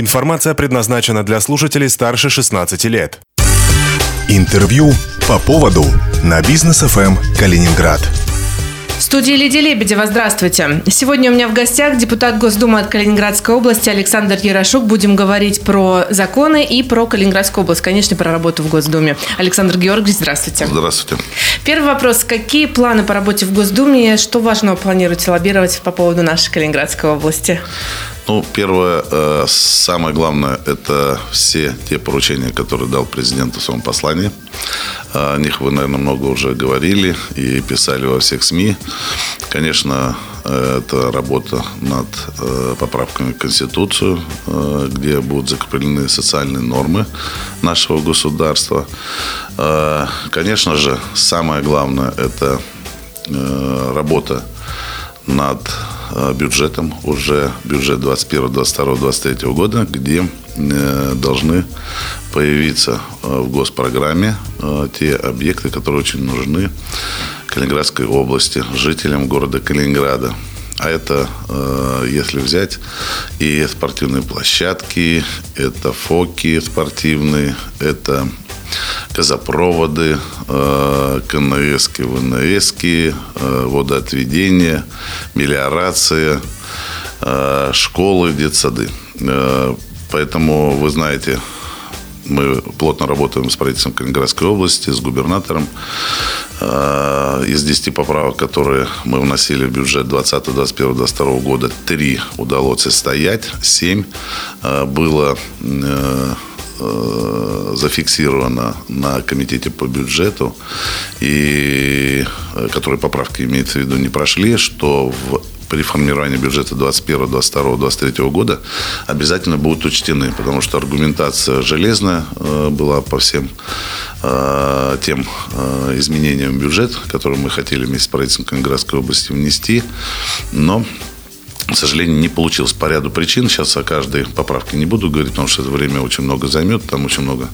Информация предназначена для слушателей старше 16 лет. Интервью по поводу на бизнес ФМ Калининград. В студии Лидия Лебедева. Здравствуйте. Сегодня у меня в гостях депутат Госдумы от Калининградской области Александр Ярошук. Будем говорить про законы и про Калининградскую область, конечно, про работу в Госдуме. Александр Георгиевич, здравствуйте. Здравствуйте. Первый вопрос. Какие планы по работе в Госдуме? Что важного планируете лоббировать по поводу нашей Калининградской области? Ну, первое, э, самое главное, это все те поручения, которые дал президент в своем послании. О них вы, наверное, много уже говорили и писали во всех СМИ. Конечно, это работа над э, поправками в Конституцию, э, где будут закреплены социальные нормы нашего государства. Конечно же, самое главное – это работа над Э, бюджетом, уже бюджет 21, 22, 23 года, где э, должны появиться э, в госпрограмме те объекты, которые очень нужны Калининградской области, жителям города Калининграда. А это, если взять, и спортивные площадки, это фоки спортивные, это газопроводы, э, КНСки, ВНСки, э, водоотведение, мелиорация, э, школы, детсады. Поэтому, вы знаете, мы плотно работаем с правительством Калининградской области, с губернатором. Из 10 поправок, которые мы вносили в бюджет 20, 21, 22 года, 3 удалось состоять, 7 было зафиксировано на комитете по бюджету, и э, которые поправки имеется в виду не прошли, что в при формировании бюджета 2021, 2022, 2023 года обязательно будут учтены, потому что аргументация железная э, была по всем тем изменениям бюджета, которые мы хотели вместе с правительством Калининградской области внести, но к сожалению, не получилось по ряду причин. Сейчас о каждой поправке не буду говорить, потому что это время очень много займет. Там очень много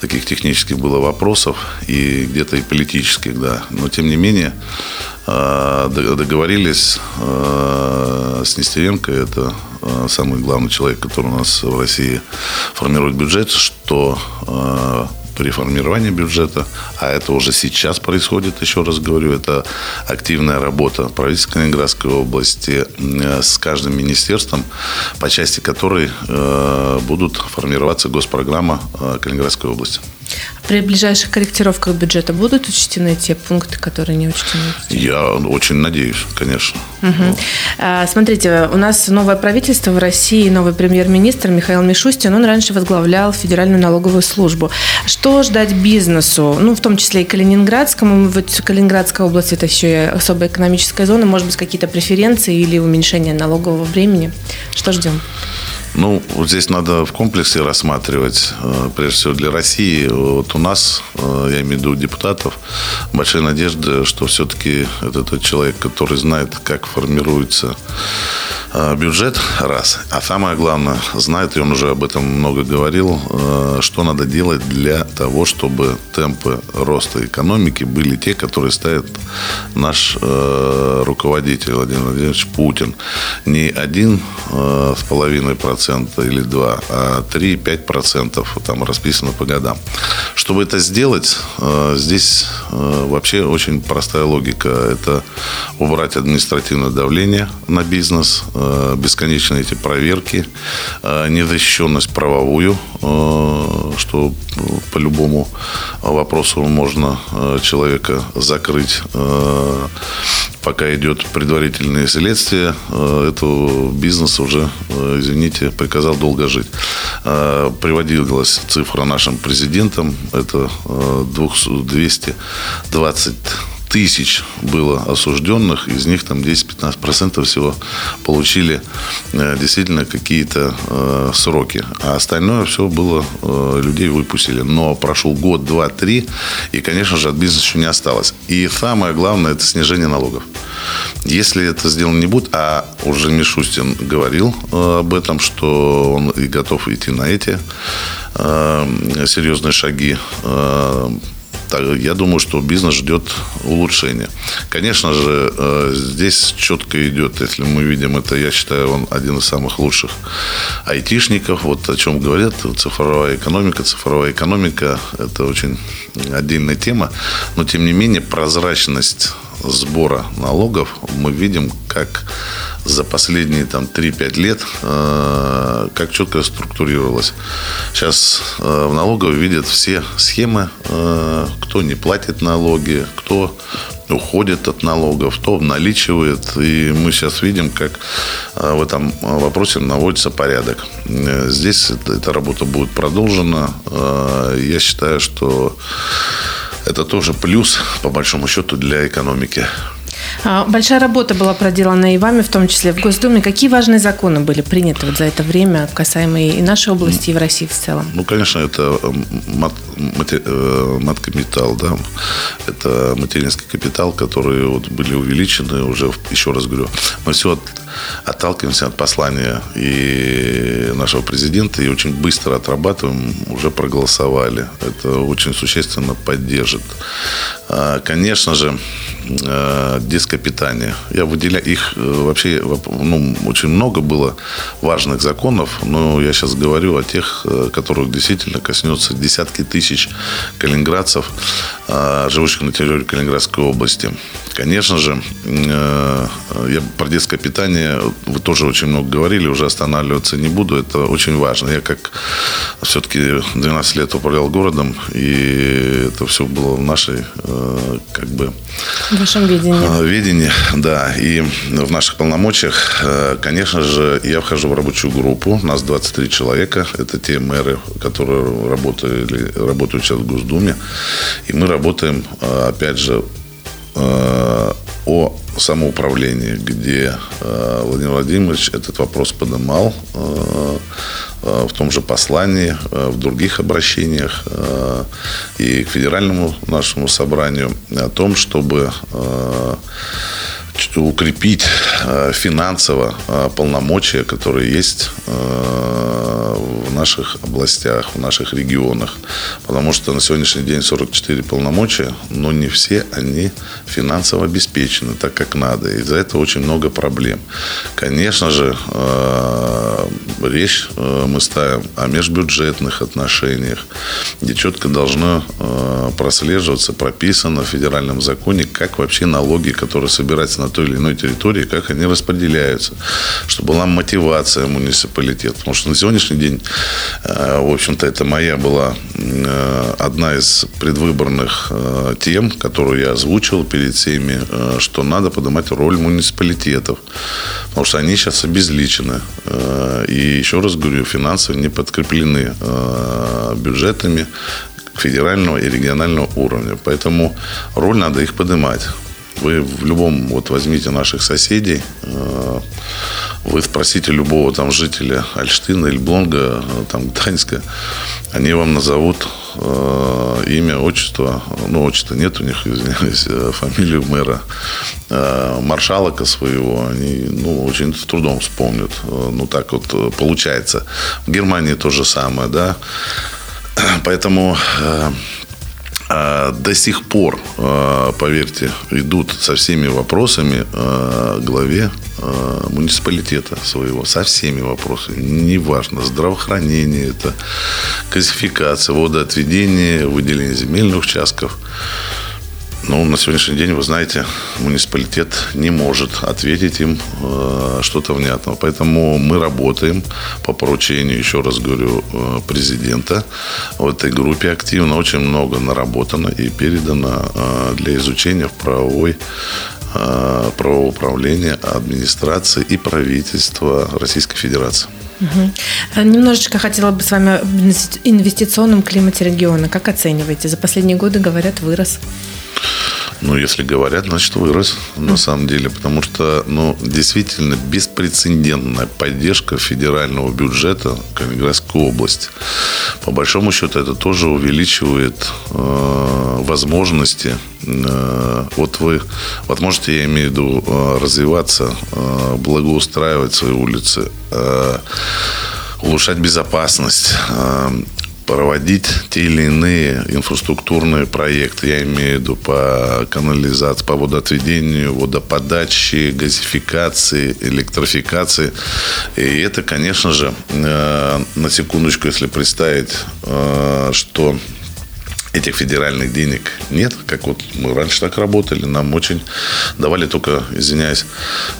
таких технических было вопросов и где-то и политических, да. Но, тем не менее, э, договорились э, с Нестеренко, это э, самый главный человек, который у нас в России формирует бюджет, что при формировании бюджета, а это уже сейчас происходит, еще раз говорю, это активная работа правительства Калининградской области э, с каждым министерством, по части которой э, будут формироваться госпрограмма э, Калининградской области. При ближайших корректировках бюджета будут учтены те пункты, которые не учтены? Я очень надеюсь, конечно. Угу. Смотрите, у нас новое правительство в России, новый премьер-министр Михаил Мишустин, он раньше возглавлял Федеральную налоговую службу. Что ждать бизнесу, ну, в том числе и Калининградскому? Вот Калининградская область – это еще и особая экономическая зона, может быть, какие-то преференции или уменьшение налогового времени? Что ждем? Ну, вот здесь надо в комплексе рассматривать, э, прежде всего для России. Вот у нас, э, я имею в виду депутатов, большая надежда, что все-таки это тот человек, который знает, как формируется Э, бюджет, раз. А самое главное, знает, и он уже об этом много говорил, что надо делать для того, чтобы темпы роста экономики были те, которые ставит наш руководитель Владимир Владимирович Путин. Не один с половиной процента или два, а три-пять процентов там расписано по годам. Чтобы это сделать, здесь вообще очень простая логика. Это убрать административное давление на бизнес, Э, бесконечные эти проверки, э, незащищенность правовую, э, что по любому вопросу можно человека закрыть пока идет предварительное следствие, этого бизнеса уже, извините, приказал долго жить. Приводилась цифра нашим президентом, это 220 тысяч было осужденных, из них там 10-15% всего получили э, действительно какие-то э, сроки. А остальное все было, э, людей выпустили. Но прошел год, два, три, и, конечно же, от бизнеса еще не осталось. И самое главное, это снижение налогов. Если это сделано не будет, а уже Мишустин говорил об этом, что он и готов идти на эти серьезные шаги я думаю, что бизнес ждет улучшения. Конечно же, э, здесь четко идет, если мы видим это, я считаю, он один из самых лучших айтишников. Вот о чем говорят, цифровая экономика. Цифровая экономика – это очень отдельная тема, но тем не менее прозрачность сбора налогов мы видим, как за последние там 3-5 лет э, как четко структурировалось. Сейчас э, в налоговой видят все схемы, э, кто не платит налоги, кто уходит от налогов, кто наличивает. И мы сейчас видим, как э, в этом вопросе наводится порядок. Э, здесь эта работа будет продолжена. Э, я считаю, что это тоже плюс, по большому счету, для экономики. А, большая работа была проделана и вами, в том числе в Госдуме. Какие важные законы были приняты вот за это время, касаемые и нашей области, и в России в целом? Ну, конечно, это мат, мати, э, маткапитал, да, это материнский капитал, которые вот были увеличены уже, еще раз говорю, мы все от, отталкиваемся от послания и нашего президента и очень быстро отрабатываем, уже проголосовали. Это очень существенно поддержит. А, конечно же, э, детское питание. Я выделяю их э, вообще, ну, очень много было важных законов, но я сейчас говорю о тех, которых действительно коснется десятки тысяч калининградцев, а, живущих на территории Калининградской области. Конечно же, э, я про детское питание, вы тоже очень много говорили, уже останавливаться не буду, это очень важно. Я как все-таки 12 лет управлял городом, и это все было в нашей, э, как бы... В вашем видении. Э, видении, да. И в наших полномочиях, конечно же, я вхожу в рабочую группу, нас 23 человека, это те мэры, которые работали, работают сейчас в Госдуме, и мы работаем, опять же, Э, о самоуправлении, где э, Владимир Владимирович этот вопрос поднимал э, в том же послании, в других обращениях и к федеральному нашему собранию о том, чтобы укрепить финансово полномочия, которые есть в наших областях, в наших регионах. Потому что на сегодняшний день 44 полномочия, но не все они финансово обеспечены так, как надо. И за это очень много проблем. Конечно же, э, речь э, мы ставим о межбюджетных отношениях, где четко должно э, прослеживаться, прописано в федеральном законе, как вообще налоги, которые собираются на той или иной территории, как они распределяются, чтобы была мотивация муниципалитета. Потому что на сегодняшний день Э, в общем-то, это моя была одна из предвыборных тем, которую я озвучил перед всеми, что надо поднимать роль муниципалитетов, потому что они сейчас обезличены. И еще раз говорю, финансово не подкреплены бюджетами федерального и регионального уровня. Поэтому роль надо их поднимать. Вы в любом, вот возьмите наших соседей, вы спросите любого там жителя Альштина, Эльблонга, там Гданьска, они вам назовут э, имя, отчество, ну, отчества нет у них, извиняюсь, э, фамилию мэра, э, маршалока своего, они, ну, очень с трудом вспомнят. Э, ну, так вот э, получается. В Германии то же самое, да. Поэтому э, до сих пор, поверьте, идут со всеми вопросами главе Э, муниципалитета своего со всеми вопросами. Неважно, здравоохранение, это классификация, водоотведение, выделение земельных участков. Но на сегодняшний день, вы знаете, муниципалитет не может ответить им э, что-то внятного. Поэтому мы работаем по поручению, еще раз говорю, э, президента в этой группе активно. Очень много наработано и передано э, для изучения в правовой Э, правоуправления, администрации и правительства Российской Федерации. Угу. Немножечко хотела бы с вами об инвестиционном климате региона. Как оцениваете? За последние годы, говорят, вырос. Ну, если говорят, значит, вырос на самом деле. Потому что, ну, действительно, беспрецедентная поддержка федерального бюджета Калининградской области. По большому счету, это тоже увеличивает э, возможности. Э, вот вы, вот можете, я имею в виду, э, развиваться, э, благоустраивать свои улицы, э, улучшать безопасность, э, проводить те или иные инфраструктурные проекты. Я имею в виду по канализации, по водоотведению, водоподаче, газификации, электрификации. И это, конечно же, э, на секундочку, если представить, э, что этих федеральных денег нет, как вот мы раньше так работали, нам очень давали только, извиняюсь,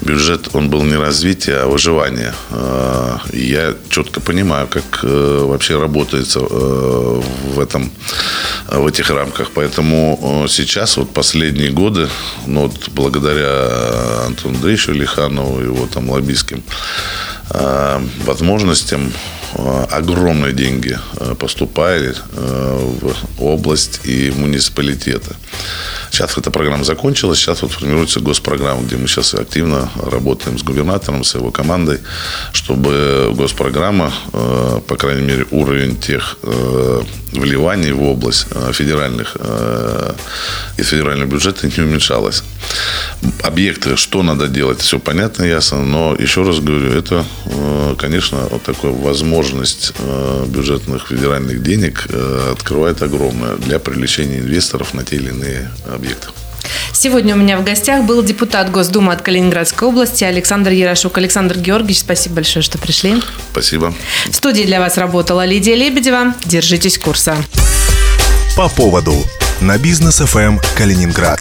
бюджет, он был не развитие, а выживание. А, я четко понимаю, как э, вообще работается э, в этом, в этих рамках, поэтому э, сейчас вот последние годы, ну вот благодаря Антону Андреевичу Лиханову, его там лоббистским возможностям огромные деньги э, поступают э, в область и муниципалитеты. Сейчас эта программа закончилась, сейчас вот формируется госпрограмма, где мы сейчас активно работаем с губернатором, с его командой, чтобы госпрограмма, по крайней мере, уровень тех вливаний в область федеральных из федерального бюджета не уменьшалась. Объекты, что надо делать, все понятно, ясно, но еще раз говорю, это, конечно, вот такое возможность возможность э, бюджетных федеральных денег э, открывает огромное для привлечения инвесторов на те или иные объекты. Сегодня у меня в гостях был депутат Госдумы от Калининградской области Александр Ярошук. Александр Георгиевич, спасибо большое, что пришли. Спасибо. В студии для вас работала Лидия Лебедева. Держитесь курса. По поводу на бизнес ФМ Калининград.